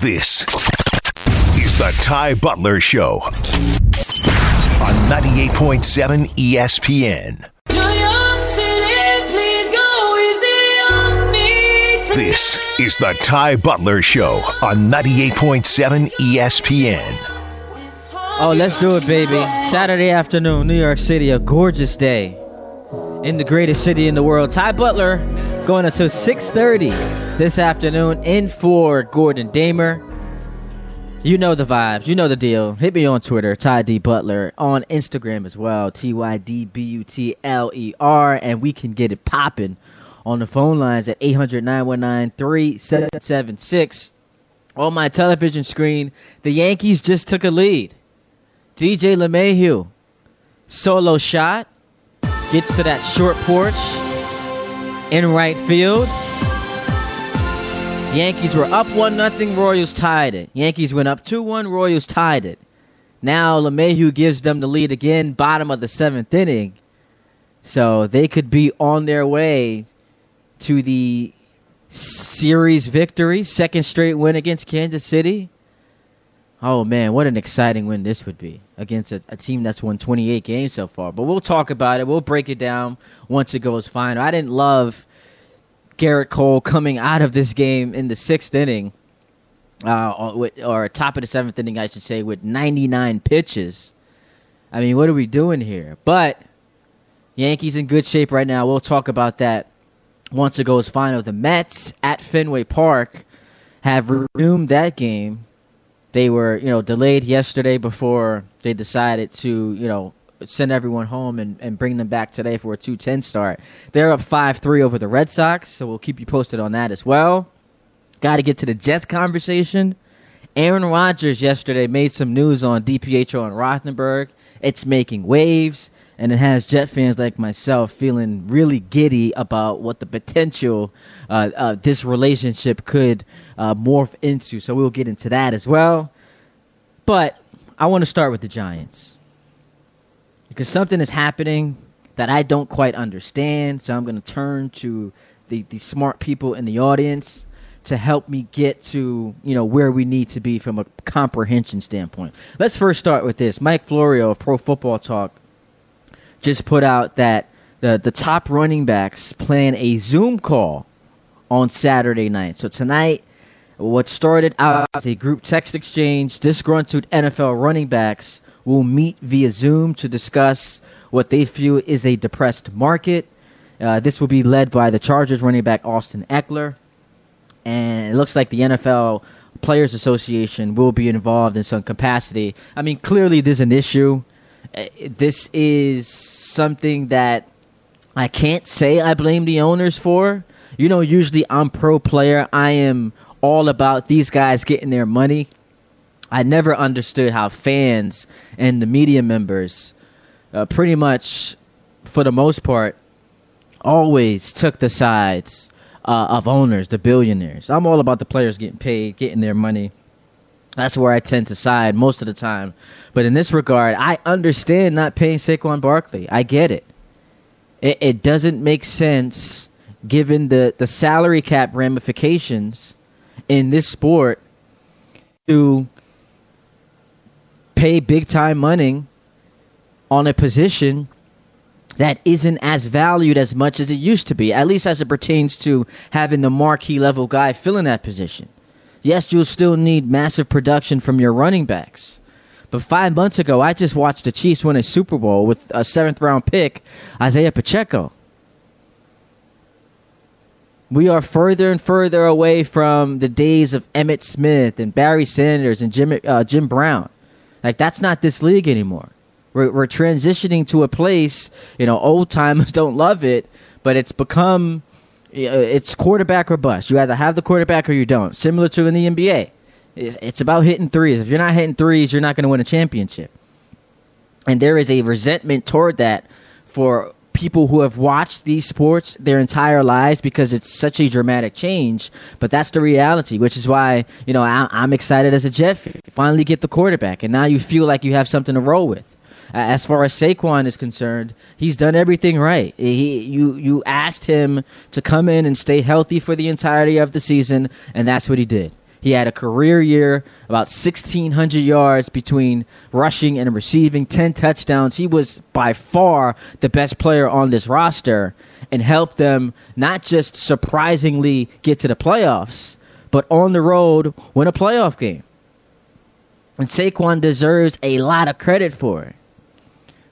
This is the Ty Butler Show on 98.7 ESPN. This is the Ty Butler Show on 98.7 ESPN. Oh, let's do it, baby. Saturday afternoon, New York City, a gorgeous day in the greatest city in the world. Ty Butler going until 6:30 this afternoon in for Gordon Damer. You know the vibes. You know the deal. Hit me on Twitter, Ty D Butler, on Instagram as well, T Y D B U T L E R, and we can get it popping on the phone lines at 800 919 3776. On my television screen, the Yankees just took a lead. DJ LeMahieu, solo shot, gets to that short porch in right field. Yankees were up 1 nothing. Royals tied it. Yankees went up 2 1, Royals tied it. Now LeMahieu gives them the lead again, bottom of the seventh inning. So they could be on their way to the series victory, second straight win against Kansas City. Oh man, what an exciting win this would be against a, a, team that's won 28 games so far. But we'll talk about it. We'll break it down once it goes final. I didn't love Gerrit Cole coming out of this game in the sixth inning, uh, or, or top of the seventh inning, I should say, with 99 pitches. I mean, what are we doing here? But Yankees in good shape right now. We'll talk about that once it goes final. The Mets at Fenway Park have resumed that game they were, you know, delayed yesterday before they decided to, you know, send everyone home and, and bring them back today for a 2-10 start. They're up 5-3 over the Red Sox, so we'll keep you posted on that as well. Got to get to the Jets conversation. Aaron Rodgers yesterday made some news on DiPietro and Rothenberg. It's making waves, and it has Jet fans like myself feeling really giddy about what the potential uh, uh, this relationship could uh, morph into. So we'll get into that as well. But I want to start with the Giants because something is happening that I don't quite understand. So I'm going to turn to the, the smart people in the audience to help me get to you know where we need to be from a comprehension standpoint. Let's first start with this. Mike Florio of Pro Football Talk just put out that the the top running backs plan a Zoom call on Saturday night. So tonight what started out as a group text exchange, disgruntled NFL running backs will meet via Zoom to discuss what they feel is a depressed market. Uh, this will be led by the Chargers running back Austin Ekeler. And it looks like the NFL Players Association will be involved in some capacity. I mean, clearly, there's an issue. Uh, this is something that I can't say I blame the owners for. You know, usually I'm pro player. I am all about these guys getting their money. I never understood how fans and the media members, uh, pretty much for the most part, always took the sides uh, of owners, the billionaires. I'm all about the players getting paid, getting their money. That's where I tend to side most of the time. But in this regard, I understand not paying Saquon Barkley. I get it. It, it doesn't make sense given the, the salary cap ramifications in this sport to pay big time money on a position that isn't as valued as much as it used to be, at least as it pertains to having the marquee level guy filling that position. Yes, you'll still need massive production from your running backs. But five months ago, I just watched the Chiefs win a Super Bowl with a seventh round pick, Isaiah Pacheco we are further and further away from the days of Emmitt Smith and Barry Sanders and Jim uh, Jim Brown. Like that's not this league anymore. We're, we're transitioning to a place. You know, old timers don't love it, but it's become uh, it's quarterback or bust. You either have the quarterback or you don't. Similar to in the NBA, it's, it's about hitting threes. If you're not hitting threes, you're not going to win a championship. And there is a resentment toward that for people who have watched these sports their entire lives because it's such a dramatic change. But that's the reality, which is why you know I, am excited as a Jet. Finally, get the quarterback, and now you feel like you have something to roll with. As far as Saquon is concerned, he's done everything right. He, you, you asked him to come in and stay healthy for the entirety of the season, and that's what he did. He had a career year, about 1,600 yards between rushing and receiving, 10 touchdowns. He was by far the best player on this roster and helped them not just surprisingly get to the playoffs, but on the road win a playoff game. And Saquon deserves a lot of credit for it.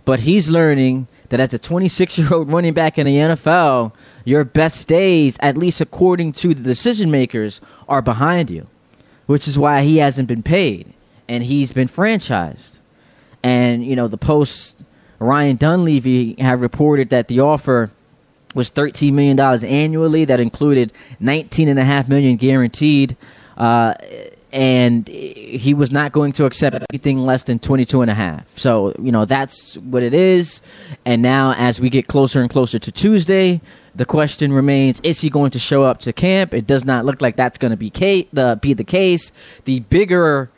But he's learning that as a 26 year old running back in the NFL, your best days, at least according to the decision makers, are behind you, which is why he hasn't been paid and he's been franchised. And, you know, the post Ryan Dunleavy have reported that the offer was $13 million annually. That included 19.5 million guaranteed. Uh, and he was not going to accept anything less than 22 and a half. So, you know, that's what it is. And now as we get closer and closer to Tuesday, the question remains, is he going to show up to camp? It does not look like that's going to be, the, be the case. The bigger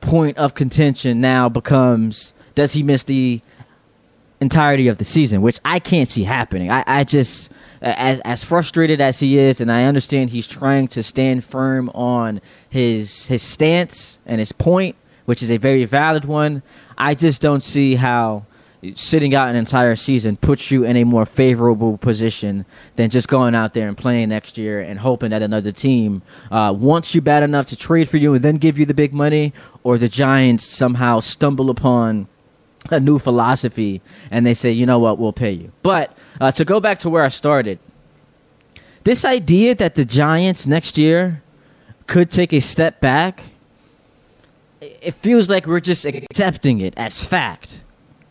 point of contention now becomes, does he miss the entirety of the season, which I can't see happening. I, I just as as frustrated as he is, and I understand he's trying to stand firm on his his stance and his point, which is a very valid one. I just don't see how sitting out an entire season puts you in a more favorable position than just going out there and playing next year and hoping that another team uh, wants you bad enough to trade for you and then give you the big money, or the Giants somehow stumble upon a new philosophy and they say, you know what, we'll pay you. But uh, to go back to where I started, this idea that the Giants next year could take a step back, it feels like we're just accepting it as fact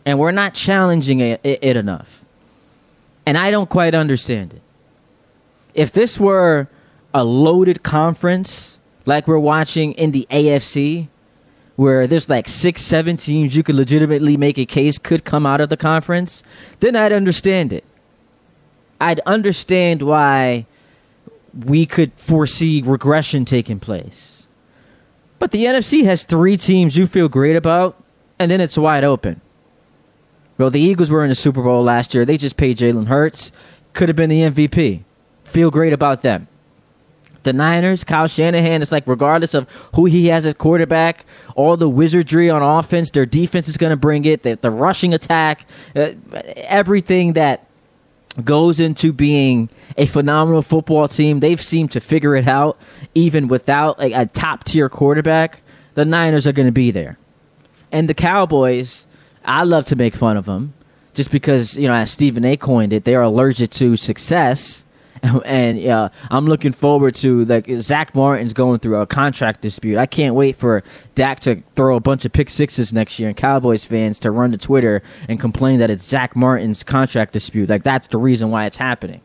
and we're not challenging it, it, it enough. And I don't quite understand it. If this were a loaded conference like we're watching in the AFC, where there's like six, seven teams you could legitimately make a case could come out of the conference, then I'd understand it. I'd understand why we could foresee regression taking place. But the NFC has three teams you feel great about, and then it's wide open. Well, the Eagles were in the Super Bowl last year. They just paid Jalen Hurts. Could have been the MVP. Feel great about them the Niners, Kyle Shanahan, it's like regardless of who he has as quarterback, all the wizardry on offense, their defense is going to bring it. The, the rushing attack, uh, everything that goes into being a phenomenal football team, they've seemed to figure it out. Even without like, a top tier quarterback, the Niners are going to be there. And the Cowboys, I love to make fun of them just because, you know, as Stephen A coined it, they're allergic to success and yeah, I'm looking forward to like Zack Martin's going through a contract dispute. I can't wait for Dak to throw a bunch of pick sixes next year, and Cowboys fans to run to Twitter and complain that it's Zack Martin's contract dispute. Like that's the reason why it's happening,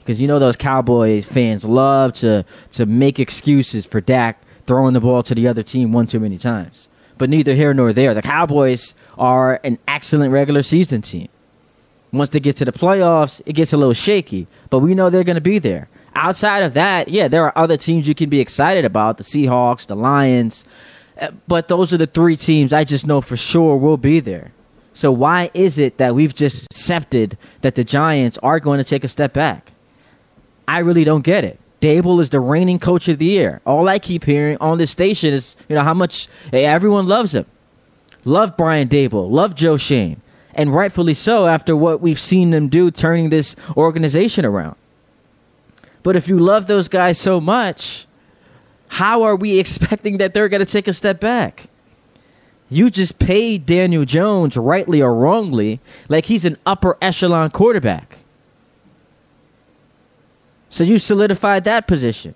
because you know those Cowboy fans love to to make excuses for Dak throwing the ball to the other team one too many times. But neither here nor there. The Cowboys are an excellent regular season team. Once they get to the playoffs, it gets a little shaky, but we know they're going to be there. Outside of that, yeah, there are other teams you can be excited about the Seahawks, the Lions, uh, but those are the three teams I just know for sure will be there. So why is it that we've just accepted that the Giants are going to take a step back? I really don't get it. Daboll is the reigning coach of the year. All I keep hearing on this station is, you know, how much everyone loves him. Love Brian Daboll. Love Joe Schoen and rightfully so after what we've seen them do turning this organization around. But if you love those guys so much, how are we expecting that they're going to take a step back? You just paid Daniel Jones, rightly or wrongly, like he's an upper echelon quarterback. So you solidified that position.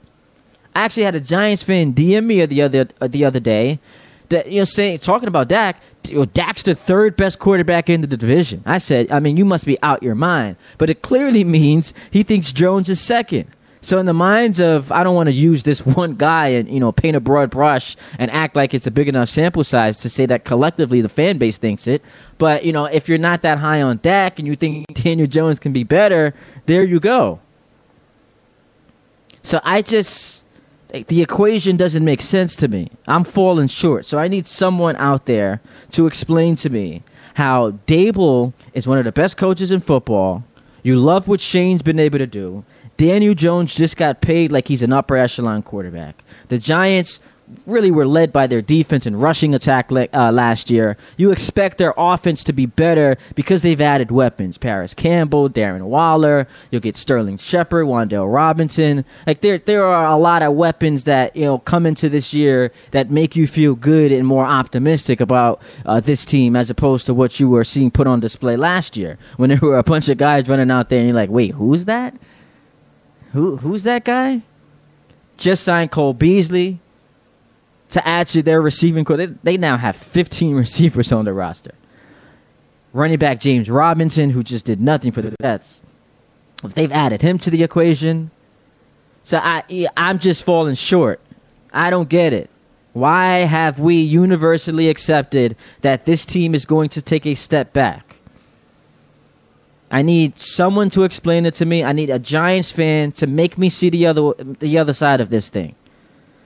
I actually had a Giants fan DM me the other the other day that you know, saying talking about Dak, Dak's the third best quarterback in the division. I said, I mean, you must be out your mind. But it clearly means he thinks Jones is second. So in the minds of, I don't want to use this one guy and you know paint a broad brush and act like it's a big enough sample size to say that collectively the fan base thinks it. But you know, if you're not that high on Dak and you think Daniel Jones can be better, there you go. So I just the equation doesn't make sense to me. I'm falling short. So I need someone out there to explain to me how Daboll is one of the best coaches in football. You love what Schoen's been able to do. Daniel Jones just got paid like he's an upper echelon quarterback. The Giants really were led by their defense and rushing attack uh, last year. You expect their offense to be better because they've added weapons. Parris Campbell, Darren Waller. You'll get Sterling Shepard, Wan'Dale Robinson. Like there, there are a lot of weapons that you know come into this year that make you feel good and more optimistic about uh, this team as opposed to what you were seeing put on display last year when there were a bunch of guys running out there and you're like, wait, who's that? Who who's that guy? Just signed Cole Beasley to add to their receiving corps. They, they now have 15 receivers on the roster. Running back James Robinson, who just did nothing for the Jets. If they've added him to the equation, so I I'm just falling short. I don't get it. Why have we universally accepted that this team is going to take a step back? I need someone to explain it to me. I need a Giants fan to make me see the other the other side of this thing.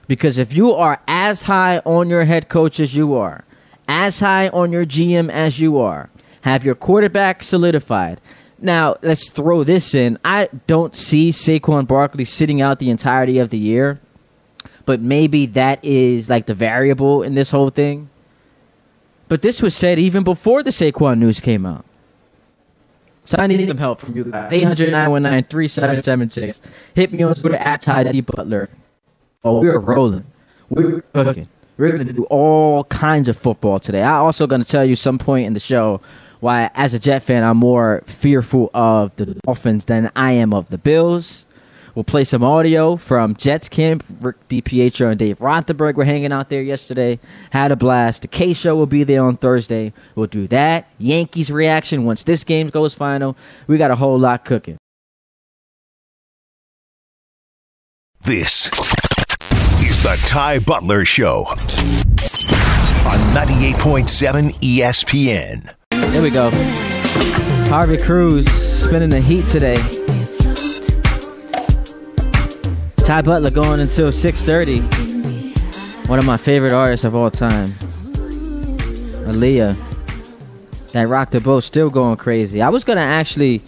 Because if you are as high on your head coach as you are, as high on your GM as you are, have your quarterback solidified. Now, let's throw this in. I don't see Saquon Barkley sitting out the entirety of the year, but maybe that is like the variable in this whole thing. But this was said even before the Saquon news came out. So I need some help from you guys. 800 919 3776. Hit me on Twitter at Ty Butler. Oh, we're rolling. We're cooking. We're going to do all kinds of football today. I'm also going to tell you some point in the show why, as a Jet fan, I'm more fearful of the Dolphins than I am of the Bills. We'll play some audio from Jets camp. Rick DiPietro and Dave Rothenberg were hanging out there yesterday. Had a blast. The K Show will be there on Thursday. We'll do that. Yankees reaction once this game goes final. We got a whole lot cooking. This the Ty Butler Show on 98.7 ESPN. There we go. Harvey Cruz spinning the heat today. Ty Butler going until 6:30. One of my favorite artists of all time. Aaliyah. That rock the boat still going crazy. I was gonna actually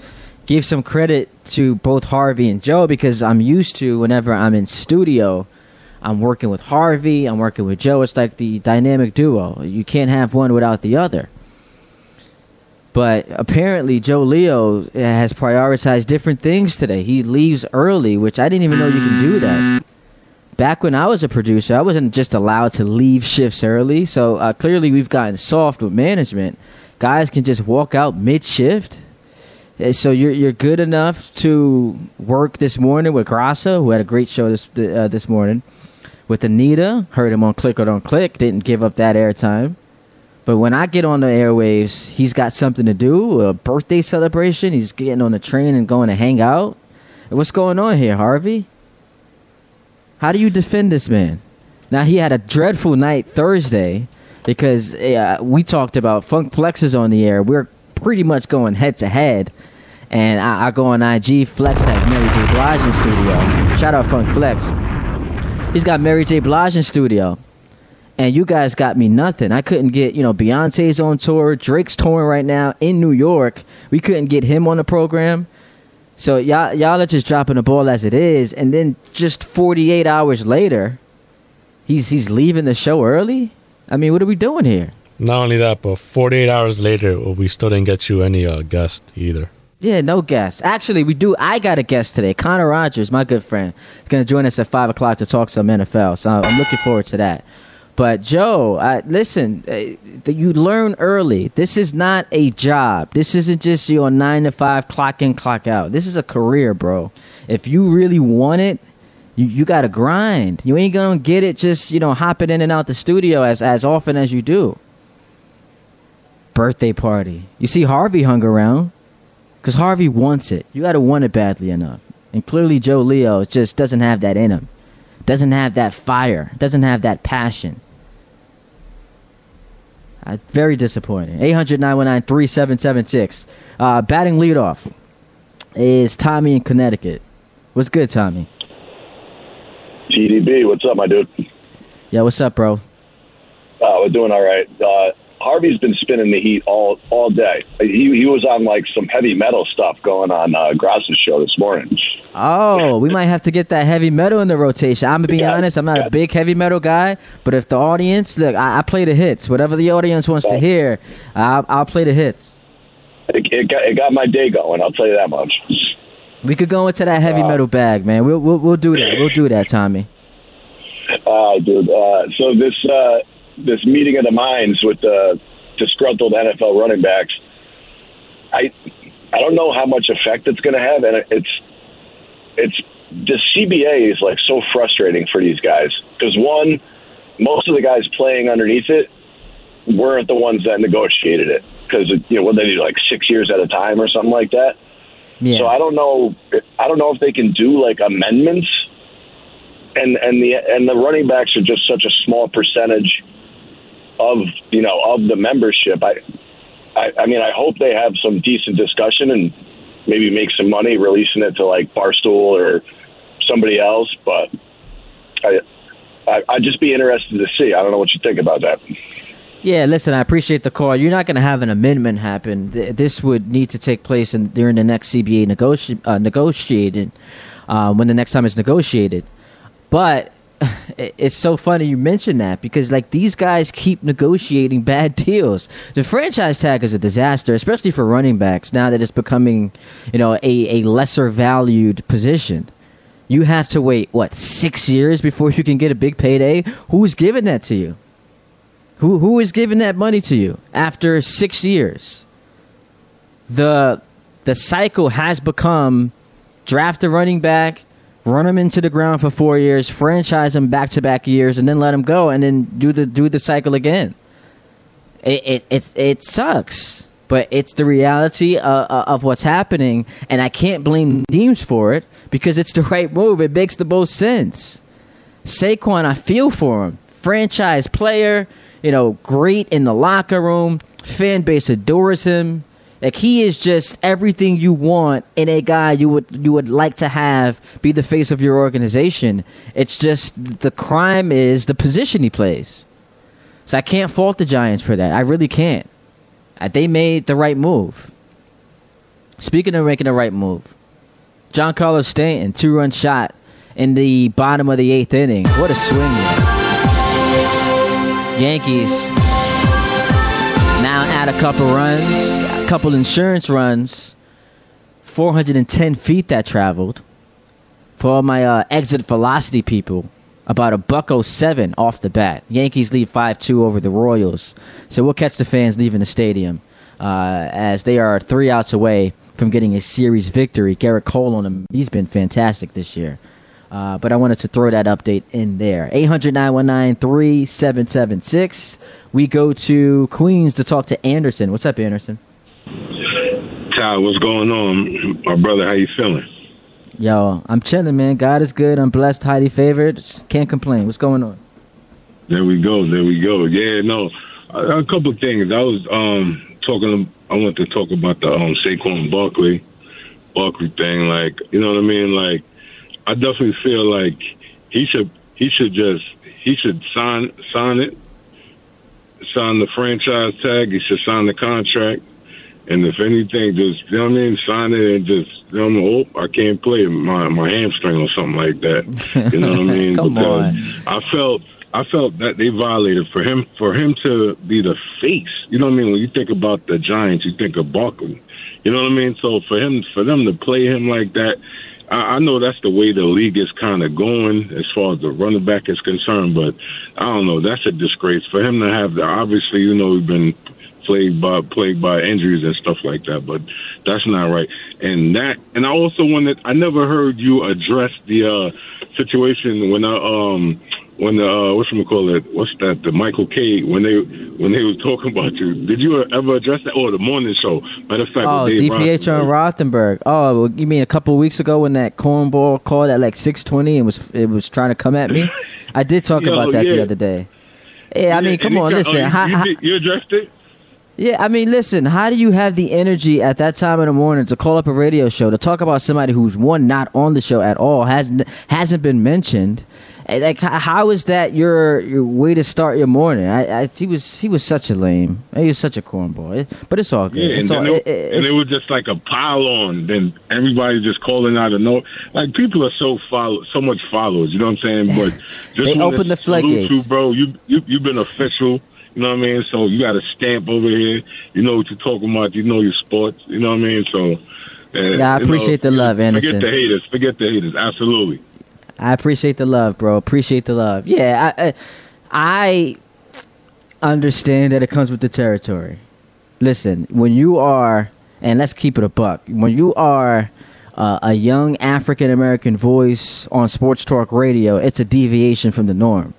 give some credit to both Harvey and Joe because I'm used to whenever I'm in studio I'm working with Harvey, I'm working with Joe. It's like the dynamic duo. You can't have one without the other. But apparently, Joe Leo has prioritized different things today. He leaves early, which I didn't even know you can do that. Back when I was a producer, I wasn't just allowed to leave shifts early. So uh, clearly, we've gotten soft with management. Guys can just walk out mid shift. Uh, so you're you're good enough to work this morning with Grassa, who had a great show this uh, this morning with Anita. Heard him on Click or Don't Click. Didn't give up that airtime. But when I get on the airwaves, he's got something to do, a birthday celebration. He's getting on the train and going to hang out. What's going on here, Harvey? How do you defend this man? Now he had a dreadful night Thursday because uh, we talked about Funk Flex is on the air. We're pretty much going head to head. And I, I go on IG. Flex has Mary J. Blige in studio. Shout out Funk Flex. He's got Mary J. Blige in studio. And you guys got me nothing. I couldn't get, you know, Beyonce's on tour. Drake's touring right now in New York. We couldn't get him on the program. So y'all, y'all are just dropping the ball as it is. And then just 48 hours later, he's he's leaving the show early. I mean, what are we doing here? Not only that, but 48 hours later, we still didn't get you any uh, guest either. Yeah, no guest. Actually, we do. I got a guest today. Connor Rogers, my good friend, is going to join us at five o'clock to talk some NFL. So I'm looking forward to that. But Joe, uh, listen, uh, you learn early. This is not a job. This isn't just your nine to five clock in, clock out. This is a career, bro. If you really want it, you, you got to grind. You ain't gonna get it just you know hopping in and out the studio as as often as you do. Birthday party. You see Harvey hung around. Because Harvey wants it. You got to want it badly enough. And clearly, Joe Leo just doesn't have that in him. Doesn't have that fire. Doesn't have that passion. Uh, very disappointing. 800 919 3776. Uh, batting leadoff is Tommy in Connecticut. What's good, Tommy? GDB, what's up, my dude? Yeah, what's up, bro? Uh, we're doing all right. Uh, Harvey's been spinning the heat all all day. He he was on like some heavy metal stuff going on uh, show this morning. Oh, we might have to get that heavy metal in the rotation. I'm gonna be Yeah. honest, I'm not Yeah. a big heavy metal guy, but if the audience look, I, I play the hits. Whatever the audience wants to hear, I'll, I'll play the hits. It, it got it got my day going. I'll tell you that much. We could go into that heavy Uh, metal bag, man. We'll, we'll we'll do that. We'll do that, Tommy. Uh, dude. Uh, so this uh, this meeting of the minds with the disgruntled NFL running backs, I I don't know how much effect it's going to have, and it's it's the CBA is like so frustrating for these guys because one, most of the guys playing underneath it weren't the ones that negotiated it because you know what they do like six years at a time or something like that. Yeah. So I don't know. I don't know if they can do like amendments, and and the and the running backs are just such a small percentage of you know of the membership. I, I I mean I hope they have some decent discussion and maybe make some money releasing it to like Barstool or somebody else. But I, I I'd just be interested to see. I don't know what you think about that. Yeah, listen, I appreciate the call. You're not going to have an amendment happen. This would need to take place in, during the next CBA negoti- uh, negotiated, uh, when the next time it's negotiated. But it's so funny you mentioned that because like these guys keep negotiating bad deals. The franchise tag is a disaster, especially for running backs. Now that it's becoming, you know, a, a lesser valued position. You have to wait what six years before you can get a big payday. Who's giving that to you? Who who is giving that money to you after six years? The the cycle has become draft a running back, run him into the ground for four years, franchise him back to back years, and then let him go, and then do the do the cycle again. It it it, it sucks, but it's the reality of, of what's happening, and I can't blame teams for it because it's the right move. It makes the most sense. Saquon, I feel for him. Franchise player, you know, great in the locker room. Fan base adores him. Like he is just everything you want in a guy you would you would like to have be the face of your organization. It's just the crime is the position he plays. So I can't fault the Giants for that. I really can't. Uh, They made the right move. Speaking of making the right move, Giancarlo Stanton, two run shot in the bottom of the eighth inning. What a swing! Yankees now add a couple runs, couple insurance runs, 410 feet that traveled. For all my uh, exit velocity people, about a buck 07 off the bat. Yankees lead 5 2 over the Royals. So we'll catch the fans leaving the stadium uh, as they are three outs away from getting a series victory. Gerrit Cole on them, he's been fantastic this year. Uh, but I wanted to throw that update in there. 800 919 3776. We go to Queens to talk to Anderson. What's up, Anderson? Ty, what's going on, my brother? How you feeling? Yo, I'm chilling, man. God is good. I'm blessed, highly favored. Can't complain. What's going on? There we go. There we go. Yeah, no, a, a couple of things. I was um talking. I want to talk about the um Saquon Barkley, Barkley thing. Like, you know what I mean? Like, I definitely feel like he should he should just he should sign sign it, sign the franchise tag. He should sign the contract. And if anything, just you know what I mean, sign it and just you know, what I mean, oh, I can't play my my hamstring or something like that. You know what I mean? Come because on. I felt I felt that they violated for him for him to be the face. You know what I mean? When you think about the Giants, you think of Barkley. You know what I mean? So for him for them to play him like that, I, I know that's the way the league is kind of going as far as the running back is concerned. But I don't know. That's a disgrace for him to have the. Obviously, you know, we've been plagued by plagued by injuries and stuff like that. But that's not right. And that, and I also wanted. I never heard you address the uh, situation when I um when the uh, what's call it? What's that? The Michael Kay When they when they was talking about you. Did you ever address that? Or the morning show? Matter of fact, Oh, DiPietro and Rothenberg. Oh, you mean a couple weeks ago when that cornball called at like six twenty and was it was trying to come at me? I did talk Yo, about that the other day. Yeah, I mean, come on, got- listen. oh, you, you you addressed it. Yeah, I mean, listen. How do you have the energy at that time in the morning to call up a radio show to talk about somebody who's one not on the show at all hasn't hasn't been mentioned, Eh, Like, how is that your your way to start your morning? I, I he was he was such a lame. He was such a cornball. But it's all good. Yeah, it's and, all, it, it- and it was just like a pile on. Then everybody just calling out of no. Like people are so follow, so much followers. You know what I'm saying? But just They wanna the floodgates. You, bro, you you you've been official. You know what I mean? So you got a stamp over here. You know what you're talking about. You know your sports. You know what I mean? So. uh, Yeah, I appreciate the love, Anderson. Forget the haters. Forget the haters. Absolutely. I appreciate the love, bro. Appreciate the love. Yeah, I, I, I understand that it comes with the territory. Listen, when you are, and let's keep it a buck, when you are uh, a young African American voice on sports talk radio, it's a deviation from the norm.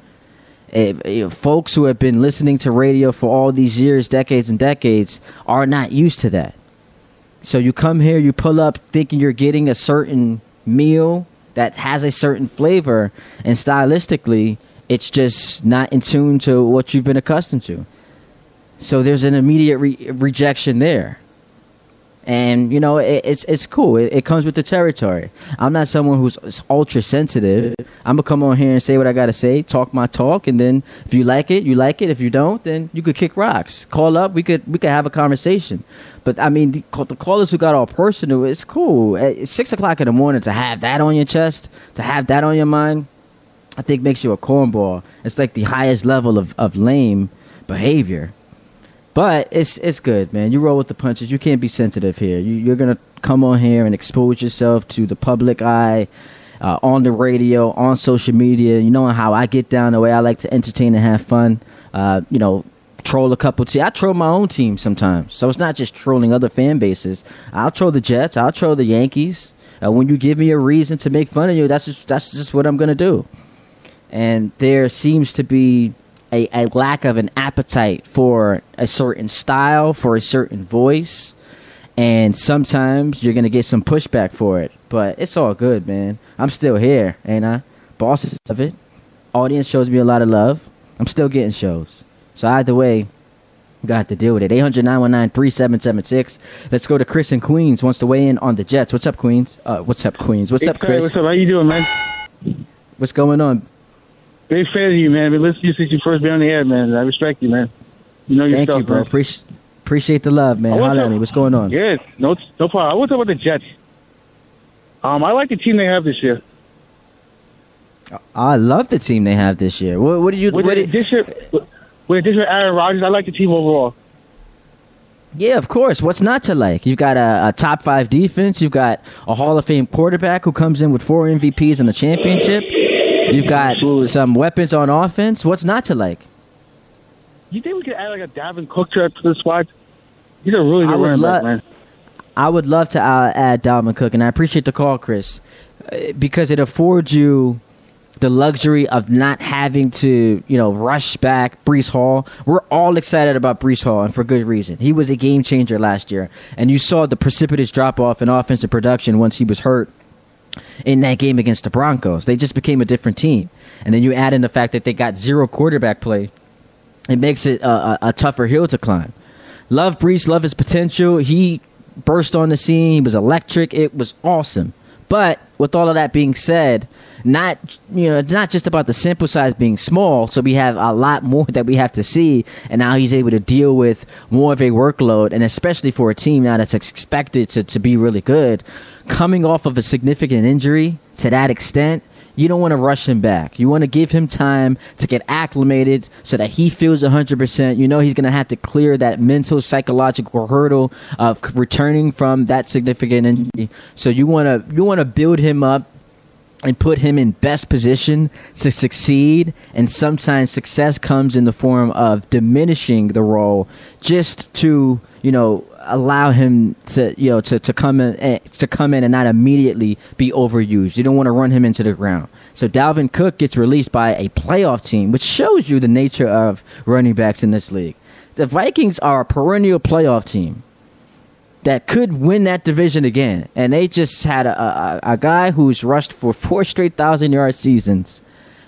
You know, folks who have been listening to radio for all these years, decades and decades, are not used to that. So you come here, you pull up thinking you're getting a certain meal that has a certain flavor, and stylistically, it's just not in tune to what you've been accustomed to. So there's an immediate re- rejection there. And you know it, it's it's cool. It, it comes with the territory. I'm not someone who's ultra sensitive. I'm gonna come on here and say what I gotta say, talk my talk, and then if you like it, you like it. If you don't, then you could kick rocks. Call up. We could we could have a conversation. But I mean, the, the callers who got all personal, it's cool. At six o'clock in the morning to have that on your chest, to have that on your mind, I think makes you a cornball. It's like the highest level of, of lame behavior. But it's it's good, man. You roll with the punches. You can't be sensitive here. You, you're gonna come on here and expose yourself to the public eye, uh, on the radio, on social media. You know how I get down, the way I like to entertain and have fun. Uh, you know, troll a couple. Te- I troll my own team sometimes, so it's not just trolling other fan bases. I'll troll the Jets. I'll troll the Yankees. Uh, when you give me a reason to make fun of you, that's just that's just what I'm gonna do and there seems to be a, a lack of an appetite for a certain style, for a certain voice, and sometimes you're gonna get some pushback for it. But it's all good, man. I'm still here, ain't I? Bosses of it. Audience shows me a lot of love. I'm still getting shows. So either way, got to deal with it. 800 919 3776. Let's go to Chris in Queens. Wants to weigh in on the Jets. What's up, Queens? Uh, what's up, Queens? What's Hey, up, Chris? What's up? How you doing, man? What's going on? Big fan of you, man. Been listening to you since you first been on the air, man. I respect you, man. You know Thank stuff, you, bro. Appreciate appreciate the love, man. Holla at me. What's going on? Yeah, no, no problem. I want to talk about the Jets. Um, I like the team they have this year. I love the team they have this year. What, what do you? With What the do, addition, with addition of Aaron Rodgers, I like the team overall. yeah, of course. What's not to like? You've got a, a top five defense. You've got a Hall of Fame quarterback who comes in with four MVPs and a championship. You've got Absolutely. some weapons on offense. What's not to like? You think we could add like a Dalvin Cook to to the squad? He's a really good running back, man. I would love to uh, add Dalvin Cook, and I appreciate the call, Chris, uh, because it affords you the luxury of not having to, you know, rush back Breece Hall. We're all excited about Breece Hall, and for good reason. He was a game changer last year, and you saw the precipitous drop off in offensive production once he was hurt in that game against the Broncos. They just became a different team, and then you add in the fact that they got zero quarterback play. It makes it a, a, a tougher hill to climb. Love Breece, love his potential. He burst on the scene. He was electric. It was awesome. But with all of that being said, not you know, it's not just about the sample size being small. So we have a lot more that we have to see, and now he's able to deal with more of a workload, and especially for a team now that's expected to, to be really good, coming off of a significant injury to that extent you don't want to rush him back. You want to give him time to get acclimated so that he feels 100%. You know he's going to have to clear that mental, psychological hurdle of returning from that significant injury. So you want to you want to build him up and put him in best position to succeed. And sometimes success comes in the form of diminishing the role just to, you know, allow him to, you know, to, to come in eh, to come in and not immediately be overused. You don't want to run him into the ground. So Dalvin Cook gets released by a playoff team, which shows you the nature of running backs in this league. The Vikings are a perennial playoff team that could win that division again. And they just had a, a, a guy who's rushed for four straight thousand yard seasons,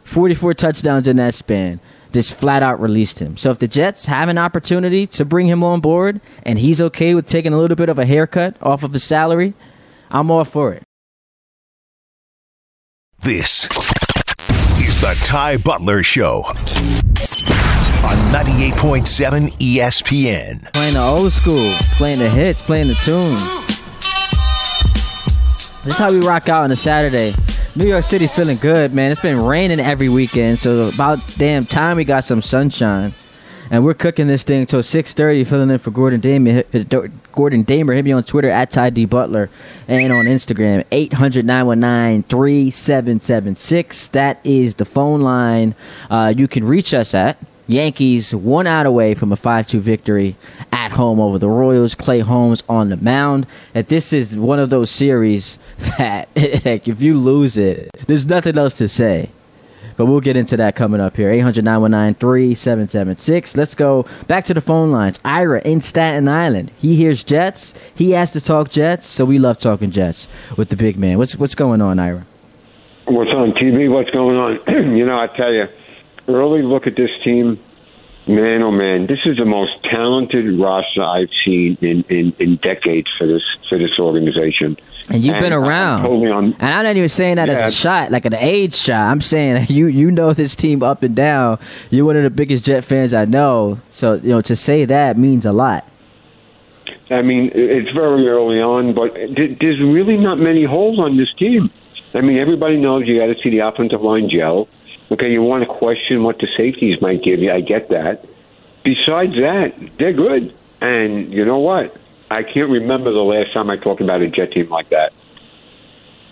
44 touchdowns in that span, just flat out released him. So if the Jets have an opportunity to bring him on board and he's okay with taking a little bit of a haircut off of his salary, I'm all for it. This is The Ty Butler Show on 98.7 ESPN. Playing the old school, playing the hits, playing the tunes. This is how we rock out on a Saturday. New York City feeling good, man. It's been raining every weekend, so about damn time we got some sunshine. And we're cooking this thing till 6.30, filling in for Gordon Damer. Gordon Damer, hit me on Twitter at Ty D. Butler and on Instagram, 800-919-3776. That is the phone line uh, you can reach us at. Yankees one out away from a 5-2 victory at home over the Royals. Clay Holmes on the mound. And this is one of those series that, like, if you lose it, there's nothing else to say. But we'll get into that coming up here. 800 919 3776. Let's go back to the phone lines. Ira in Staten Island. He hears Jets. He has to talk Jets, so we love talking Jets with the big man. What's what's going on, Ira? What's on TV? What's going on? you know, I tell you, early look at this team. Man, oh man, this is the most talented roster I've seen in, in, in decades for this for this organization. And you've been And I'm around. totally on- and I'm not even saying that Yeah. as a shot, like an age shot. I'm saying you you know this team up and down. You're one of the biggest Jet fans I know. So you know to say that means a lot. I mean, it's very early on, but there's really not many holes on this team. I mean, everybody knows you got to see the offensive line gel. Okay, you want to question what the safeties might give you. I get that. Besides that, they're good. And you know what? I can't remember the last time I talked about a Jet team like that.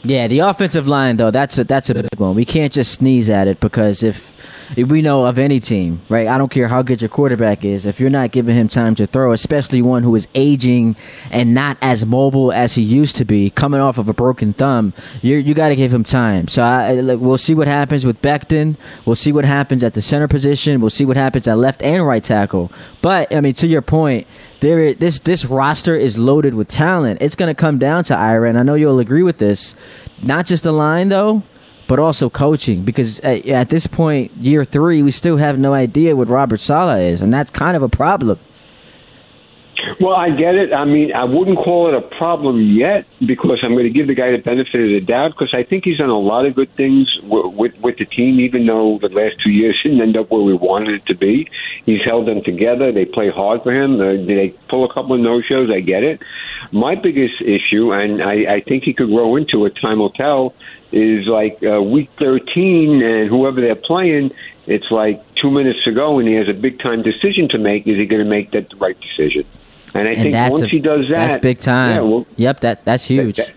Yeah, the offensive line though, that's a that's a big one. We can't just sneeze at it because if, if we know of any team, right? I don't care how good your quarterback is, if you're not giving him time to throw, especially one who is aging and not as mobile as he used to be, coming off of a broken thumb, you you got to give him time. So I, I- look, we'll see what happens with Becton. We'll see what happens at the center position. We'll see what happens at left and right tackle. But I mean, to your point, there i- this this roster is loaded with talent. It's going to come down to Ira, and I know you'll agree with this. Not just the line though, but also coaching. Because at, at this point, year three, we still have no idea what Robert Saleh is, and that's kind of a problem. Well, I get it. I mean, I wouldn't call it a problem yet because I'm going to give the guy the benefit of the doubt because I think he's done a lot of good things w- with with the team, even though the last two years didn't end up where we wanted it to be. He's held them together. They play hard for him. Uh, they pull a couple of no shows. I get it. My biggest issue, and I, I think he could grow into it. Time will tell. Is like uh, week 13, and whoever they're playing, it's like two minutes to go, and he has a big time decision to make. Is he going to make that the right decision? And I and think once a- he does that, that's big time. Yeah, well, yep, that that's huge. that-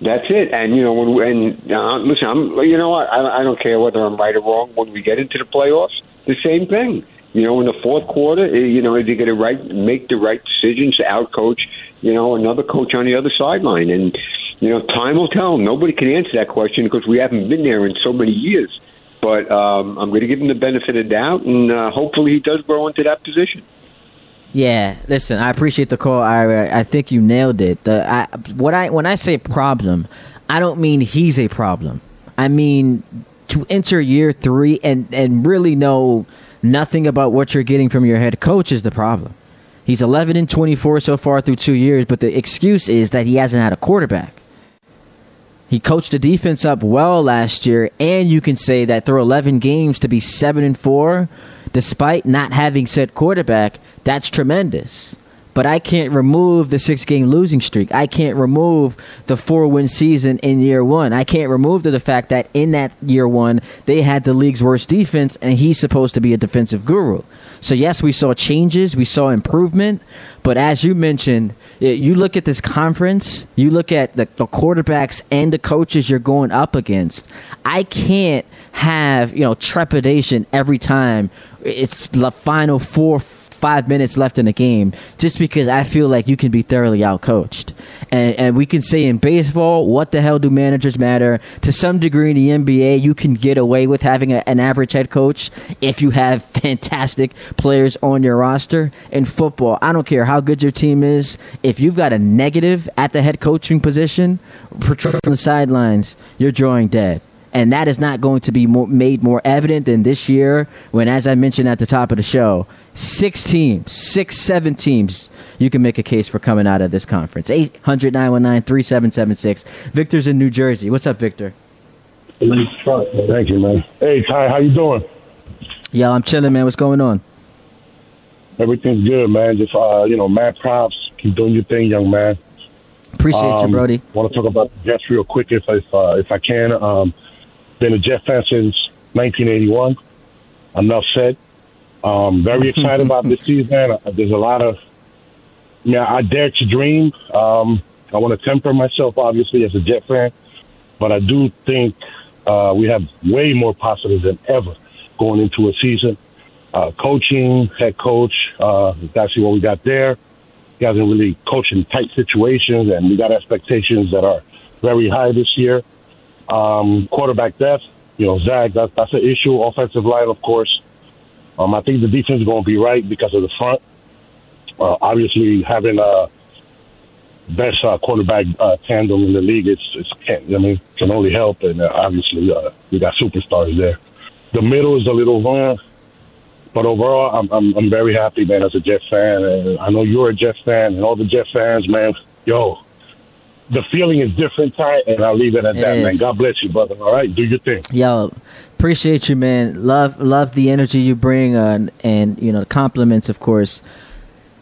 that's it. And you know, when and uh, listen, I'm you know what? I, I don't care whether I'm right or wrong. When we get into the playoffs, the same thing. You know, in the fourth quarter, eh, you know, is he going to right make the right decisions to outcoach, you know, another coach on the other sideline? And you know, time will tell. Nobody can answer that question because we haven't been there in so many years. But um, I'm going to give him the benefit of doubt, and uh, hopefully, he does grow into that position. Yeah, listen, I appreciate the call, Ira. I think you nailed it. The I, what I when I say problem, I don't mean he's a problem. I mean to enter year three and and really know nothing about what you're getting from your head coach is the problem. He's 11 and 24 so far through two years, but the excuse is that he hasn't had a quarterback. He coached the defense up well last year, and you can say that through 11 games to be 7 and 4, despite not having said quarterback, that's tremendous. But I can't remove the six game losing streak. I can't remove the four win season in year one. I can't remove the, the fact that in that year one, they had the league's worst defense, and he's supposed to be a defensive guru. So, yes, we saw changes, we saw improvement, but as you mentioned, you look at this conference, you look at the, the quarterbacks and the coaches you're going up against. I can't have, you know, trepidation every time it's the final four, five minutes left in the game just because I feel like you can be thoroughly outcoached. And, and we can say in baseball, what the hell do managers matter? To some degree in the NBA, you can get away with having a, an average head coach if you have fantastic players on your roster. In football, I don't care how good your team is, if you've got a negative at the head coaching position, on the sidelines, you're drawing dead and that is not going to be more, made more evident than this year when as i mentioned at the top of the show six teams six seven teams you can make a case for coming out of this conference 800-919-3776 victor's in new jersey what's up victor Thank you, man. Hey, Ty, how you doing? Yo, I'm chilling, man. What's going on? Everything's good, man. Just uh, you know, mad props. Keep doing your thing, young man. Appreciate you, Brody. Want to talk about the Jets real quick, if if, uh, if I can. Um, been a Jet fan since 1981. Enough said. Um, very excited about this season. Uh, There's a lot of, yeah, I dare to dream. Um, I want to temper myself, obviously, as a Jet fan, but I do think uh, we have way more positives than ever going into a season. Uh, coaching, head coach, uh, that's what we got there. He hasn't really coached in tight situations, and we got expectations that are very high this year. Um, quarterback depth, you know, Zach, that's, that's an issue. Offensive line, of course. Um, I think the defense is going to be right because of the front. Uh, obviously, having a best uh, quarterback uh, tandem in the league, it's, it's can, I mean, can only help. And uh, obviously, uh, we got superstars there. The middle is a little uh, but overall, I'm, I'm I'm very happy, man, as a Jet fan. And I know you're a Jet fan, and all the Jet fans, man. Yo, the feeling is different, Ty, and I'll leave it at It that, man. God bless you, brother. All right, do your thing. Yo, appreciate you, man. Love love the energy you bring, uh, and, you know the compliments, of course.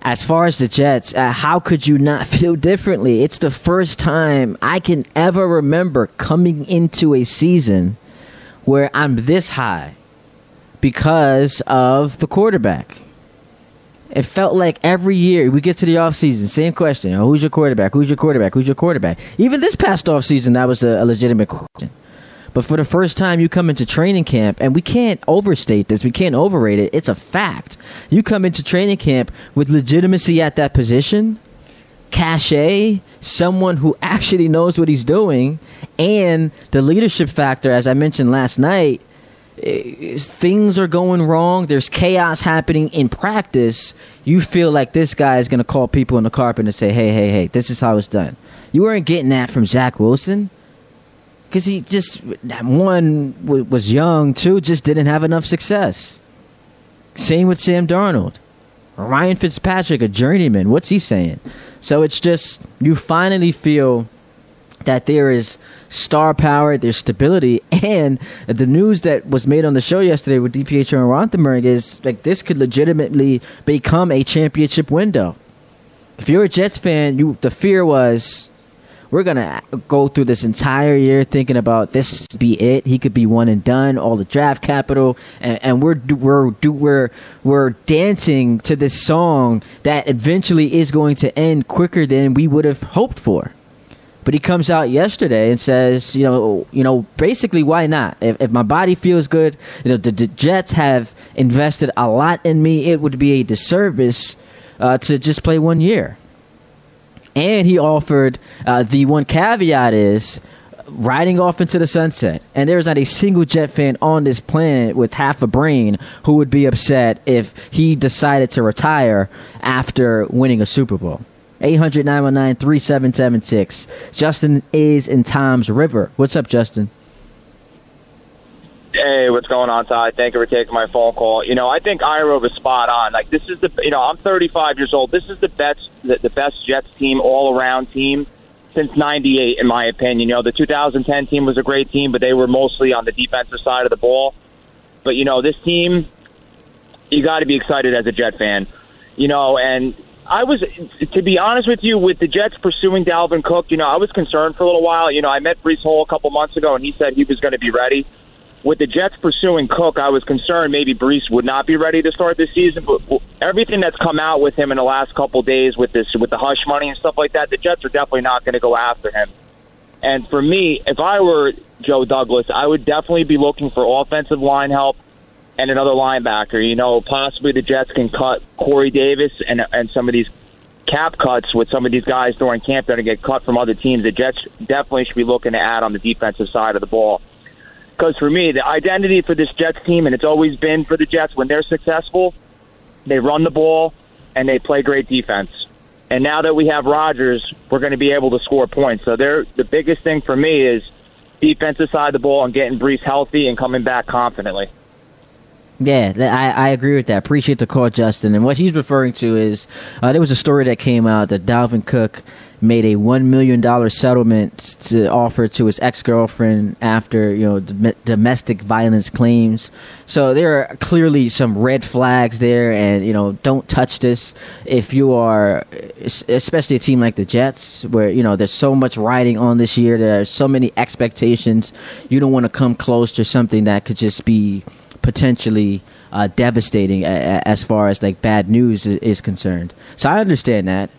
As far as the Jets, uh, how could you not feel differently? It's the first time I can ever remember coming into a season where I'm this high because of the quarterback. It felt like every year we get to the offseason, same question. Who's your quarterback? Who's your quarterback? Who's your quarterback? Even this past offseason, that was a, a legitimate question. But for the first time, you come into training camp, and we can't overstate this. We can't overrate it. It's a fact. You come into training camp with legitimacy at that position, cachet, someone who actually knows what he's doing, and the leadership factor, as I mentioned last night, things are going wrong. There's chaos happening in practice. You feel like this guy is going to call people in the carpet and say, hey, hey, hey, this is how it's done. You weren't getting that from Zach Wilson because he just, that one, was young, two, just didn't have enough success. Same with Sam Darnold. Ryan Fitzpatrick, a journeyman, what's he saying? So it's just, you finally feel that there is star power, there's stability, and the news that was made on the show yesterday with DPH and Rothenberg is like this could legitimately become a championship window. If you're a Jets fan, you the fear was we're gonna go through this entire year thinking about this be it. He could be one and done. All the draft capital, and, and we're we're we're we're dancing to this song that eventually is going to end quicker than we would have hoped for. But he comes out yesterday and says, you know, you know, basically, why not? If, if my body feels good, you know, the, the Jets have invested a lot in me. It would be a disservice uh, to just play one year. And he offered uh, the one caveat is riding off into the sunset. And there's not a single Jet fan on this planet with half a brain who would be upset if he decided to retire after winning a Super Bowl. 800 919 3776. Justin is in Toms River. What's up, Justin? Hey, what's going on, Ty? Thank you for taking my phone call. You know, I think Ira was spot on. Like, this is the, you know, I'm 35 years old. This is the best, the, the best Jets team, all around team since '98, in my opinion. You know, the 2010 team was a great team, but they were mostly on the defensive side of the ball. But you know, this team, you got to be excited as a Jet fan. You know, and I was, to be honest with you, with the Jets pursuing Dalvin Cook, you know, I was concerned for a little while. You know, I met Breece Hall a couple months ago, and he said he was going to be ready with the Jets pursuing Cook, I was concerned maybe Breece would not be ready to start this season. But everything that's come out with him in the last couple days with this, with the hush money and stuff like that, the Jets are definitely not going to go after him. And for me, if I were Joe Douglas, I would definitely be looking for offensive line help and another linebacker. You know, possibly the Jets can cut Corey Davis and and some of these cap cuts with some of these guys during camp that are get cut from other teams. The Jets definitely should be looking to add on the defensive side of the ball. Because for me, the identity for this Jets team, and it's always been for the Jets, when they're successful, they run the ball and they play great defense. And now that we have Rodgers, we're going to be able to score points. So they're, the biggest thing for me is defensive side of the ball and getting Breece healthy and coming back confidently. Yeah, I, I agree with that. Appreciate the call, Justin. And what he's referring to is uh, there was a story that came out that Dalvin Cook made a one million dollar settlement to offer to his ex girlfriend after you know dom- domestic violence claims. So there are clearly some red flags there, and you know don't touch this if you are, especially a team like the Jets, where you know there's so much riding on this year. There are so many expectations. You don't want to come close to something that could just be potentially uh, devastating a- a- as far as like bad news is, is concerned. So I understand that.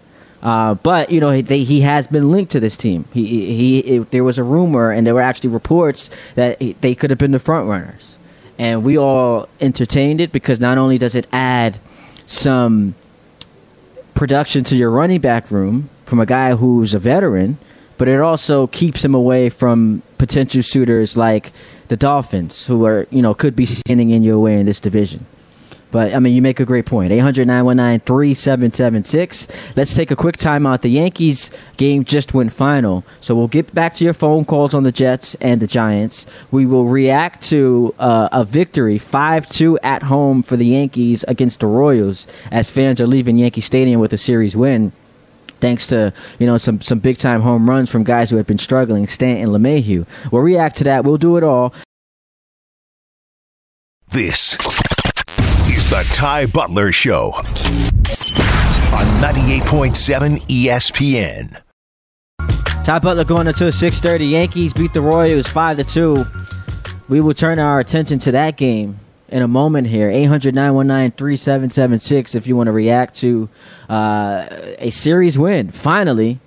Uh, but you know he, has been linked to this team. He, he, he it, there was a rumor, and there were actually reports that he, they could have been the front runners, and we all entertained it because not only does it add some production to your running back room from a guy who's a veteran, but it also keeps him away from potential suitors like the Dolphins, who are you know could be standing in your way in this division. But I mean, you make a great point. 800 919 3776. Let's take a quick timeout. The Yankees game just went final. So we'll get back to your phone calls on the Jets and the Giants. We will react to uh, a victory 5 2 at home for the Yankees against the Royals as fans are leaving Yankee Stadium with a series win thanks to you know some some big time home runs from guys who had been struggling, Stanton, LeMahieu. We'll react to that. We'll do it all. This is the Ty Butler Show on 98.7 ESPN. Ty Butler going into a 6:30. Yankees beat the Royals five to two. We will turn our attention to that game in a moment here. 800-919-3776 if you want to react to uh, a series win. Finally,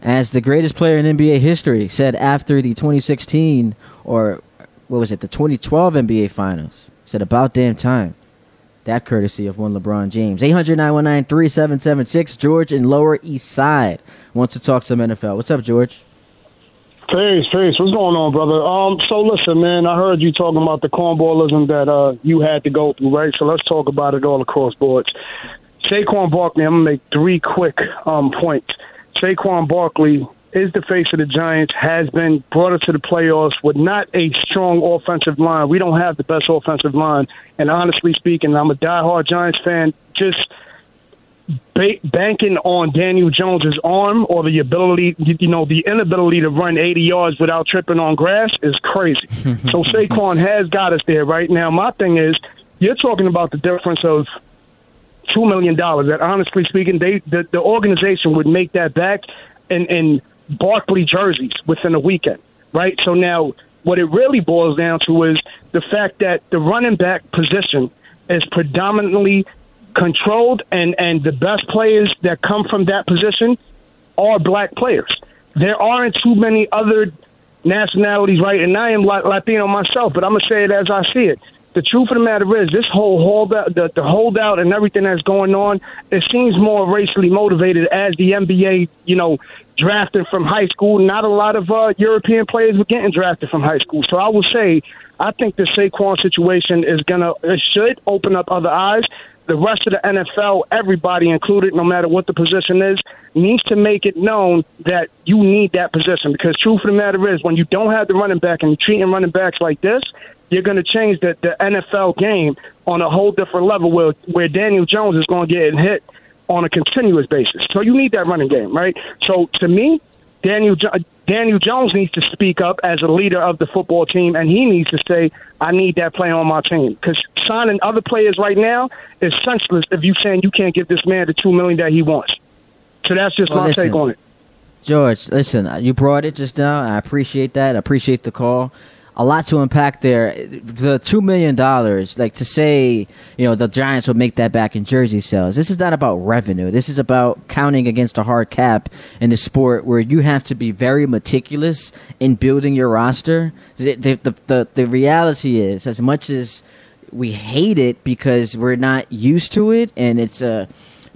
as the greatest player in NBA history said after the 2016 or what was it, the 2012 NBA Finals. Said about damn time. That courtesy of one LeBron James. 800 919 3776. George in Lower East Side wants to talk some NFL. What's up, George? Peace, peace. What's going on, brother? Um, so listen, man, I heard you talking about the cornballism that uh you had to go through, right? So let's talk about it all across boards. Saquon Barkley, I'm gonna make three quick um points. Saquon Barkley is the face of the Giants, has been brought us to the playoffs with not a strong offensive line. We don't have the best offensive line. And honestly speaking, I'm a diehard Giants fan. Just ba- banking on Daniel Jones's arm or the ability, you know, the inability to run 80 yards without tripping on grass is crazy. so Saquon has got us there right now. My thing is, you're talking about the difference of two million dollars. That honestly speaking, they the, the organization would make that back in in Barkley jerseys within a weekend, right? So now, what it really boils down to is the fact that the running back position is predominantly controlled, and and the best players that come from that position are black players. There aren't too many other nationalities, right? And I am Latino myself, but I'm gonna say it as I see it. The truth of the matter is, this whole holdout, the, the holdout, and everything that's going on, it seems more racially motivated as the NBA, you know, drafted from high school. Not a lot of uh, European players were getting drafted from high school. So I will say, I think the Saquon situation is gonna, it should open up other eyes the rest of the NFL, everybody included, no matter what the position is, needs to make it known that you need that position. Because truth of the matter is, when you don't have the running back and you're treating running backs like this, you're going to change the, the NFL game on a whole different level where, where Daniel Jones is going to get hit on a continuous basis. So you need that running game, right? So to me, Daniel Daniel Jones needs to speak up as a leader of the football team, and he needs to say, "I need that player on my team." Because signing other players right now is senseless if you're saying you can't give this man the two million that he wants. So that's just Well, my listen. take on it. George, listen, you brought it just now. I appreciate that. I appreciate the call. A lot to unpack there. The two million dollars, like to say, you know, the Giants will make that back in jersey sales. This is not about revenue. This is about counting against a hard cap in a sport where you have to be very meticulous in building your roster. The the the, the, the reality is, as much as we hate it because we're not used to it, and it's a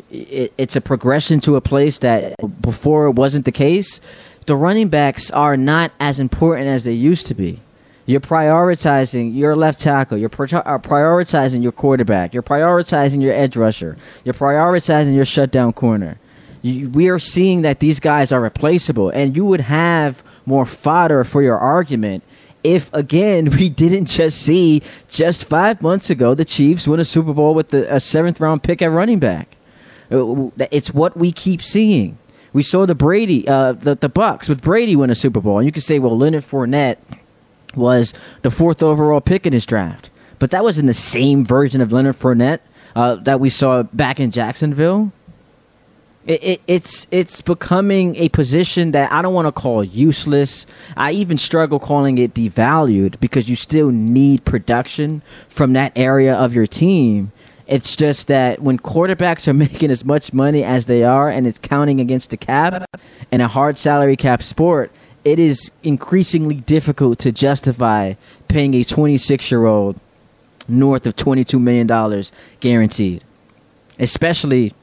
it, it's a progression to a place that before it wasn't the case. The running backs are not as important as they used to be. You're prioritizing your left tackle. You're pri- uh, prioritizing your quarterback. You're prioritizing your edge rusher. You're prioritizing your shutdown corner. You, we are seeing that these guys are replaceable, and you would have more fodder for your argument if again we didn't just see just five months ago the Chiefs win a Super Bowl with the, a seventh round pick at running back. Uh, It's what we keep seeing. We saw the Brady, uh, the the Bucs with Brady win a Super Bowl, and you could say, well, Leonard Fournette was the fourth overall pick in his draft, but that was in the same version of Leonard Fournette uh, that we saw back in Jacksonville. It, it, it's it's becoming a position that I don't want to call useless. I even struggle calling it devalued because you still need production from that area of your team. It's just that when quarterbacks are making as much money as they are and it's counting against the cap in a hard salary cap sport, it is increasingly difficult to justify paying a 26 year old north of $22 million guaranteed. Especially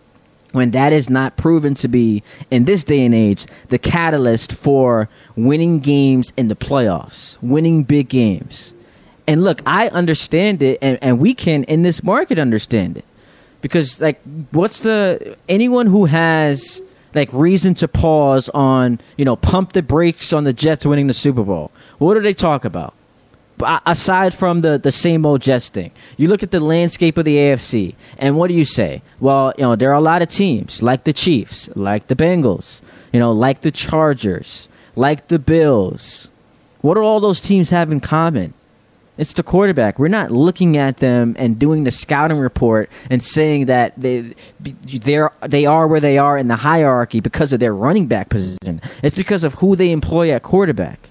when that is not proven to be, in this day and age, the catalyst for winning games in the playoffs, winning big games. And look, I understand it, and, and we can in this market understand it. Because, like, what's the. Anyone who has, like, reason to pause on, you know, pump the brakes on the Jets winning the Super Bowl, what do they talk about? aside from the, the same old Jets thing, you look at the landscape of the AFC, and what do you say? Well, you know, there are a lot of teams like the Chiefs, like the Bengals, you know, like the Chargers, like the Bills. What do all those teams have in common? It's the quarterback. We're not looking at them and doing the scouting report and saying that they they're, they are where they are in the hierarchy because of their running back position. It's because of who they employ at quarterback.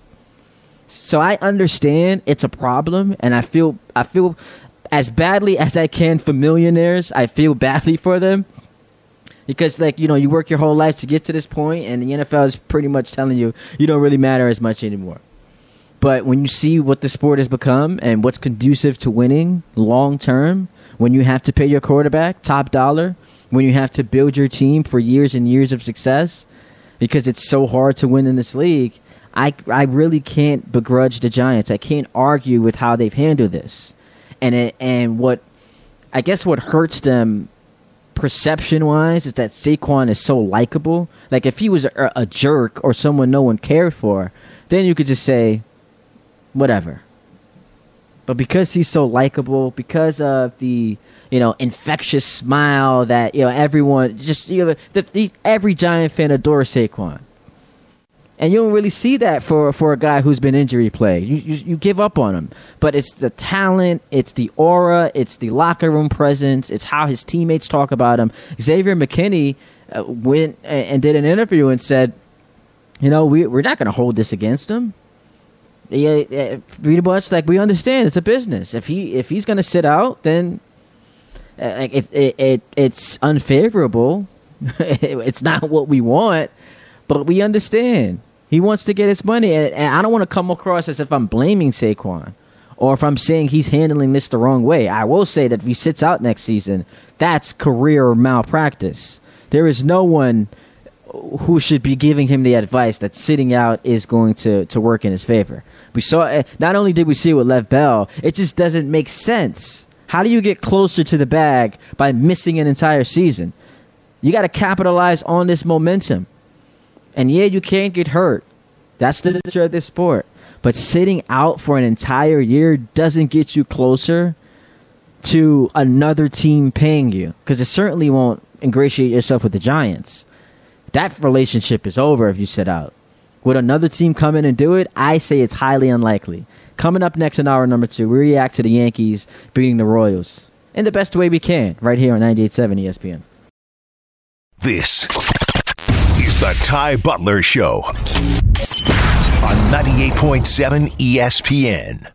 So I understand it's a problem, and I feel I feel as badly as I can for millionaires. I feel badly for them because, like you know, you work your whole life to get to this point, and the NFL is pretty much telling you you don't really matter as much anymore. But when you see what the sport has become and what's conducive to winning long term, when you have to pay your quarterback top dollar, when you have to build your team for years and years of success, because it's so hard to win in this league, I I really can't begrudge the Giants. I can't argue with how they've handled this, and it, and what I guess what hurts them perception wise is that Saquon is so likable. Like if he was a, a jerk or someone no one cared for, then you could just say whatever. But because he's so likable, because of the you know infectious smile that you know everyone just you know the, the, every Giant fan adores Saquon, and you don't really see that for for a guy who's been injury plagued. You, you you give up on him, but it's the talent, it's the aura, it's the locker room presence, it's how his teammates talk about him. Xavier McKinney uh, went and, and did an interview and said, you know, we we're not going to hold this against him yeah, yeah, much like we understand it's a business. If he if he's gonna sit out, then uh, like it, it it it's unfavorable. it's not what we want, but we understand he wants to get his money, and, and I don't want to come across as if I'm blaming Saquon or if I'm saying he's handling this the wrong way. I will say that if he sits out next season, that's career malpractice. There is no one who should be giving him the advice that sitting out is going to, to work in his favor. We saw uh, not only did we see it with Lev Bell, it just doesn't make sense. How do you get closer to the bag by missing an entire season? You got to capitalize on this momentum. And yeah, you can't get hurt. That's the nature of this sport. But sitting out for an entire year doesn't get you closer to another team paying you because it certainly won't ingratiate yourself with the Giants that relationship is over if you sit out. Would another team come in and do it? I say it's highly unlikely. Coming up next in hour number two, we react to the Yankees beating the Royals in the best way we can, right here on 98.7 ESPN. This is the Ty Butler Show on 98.7 ESPN.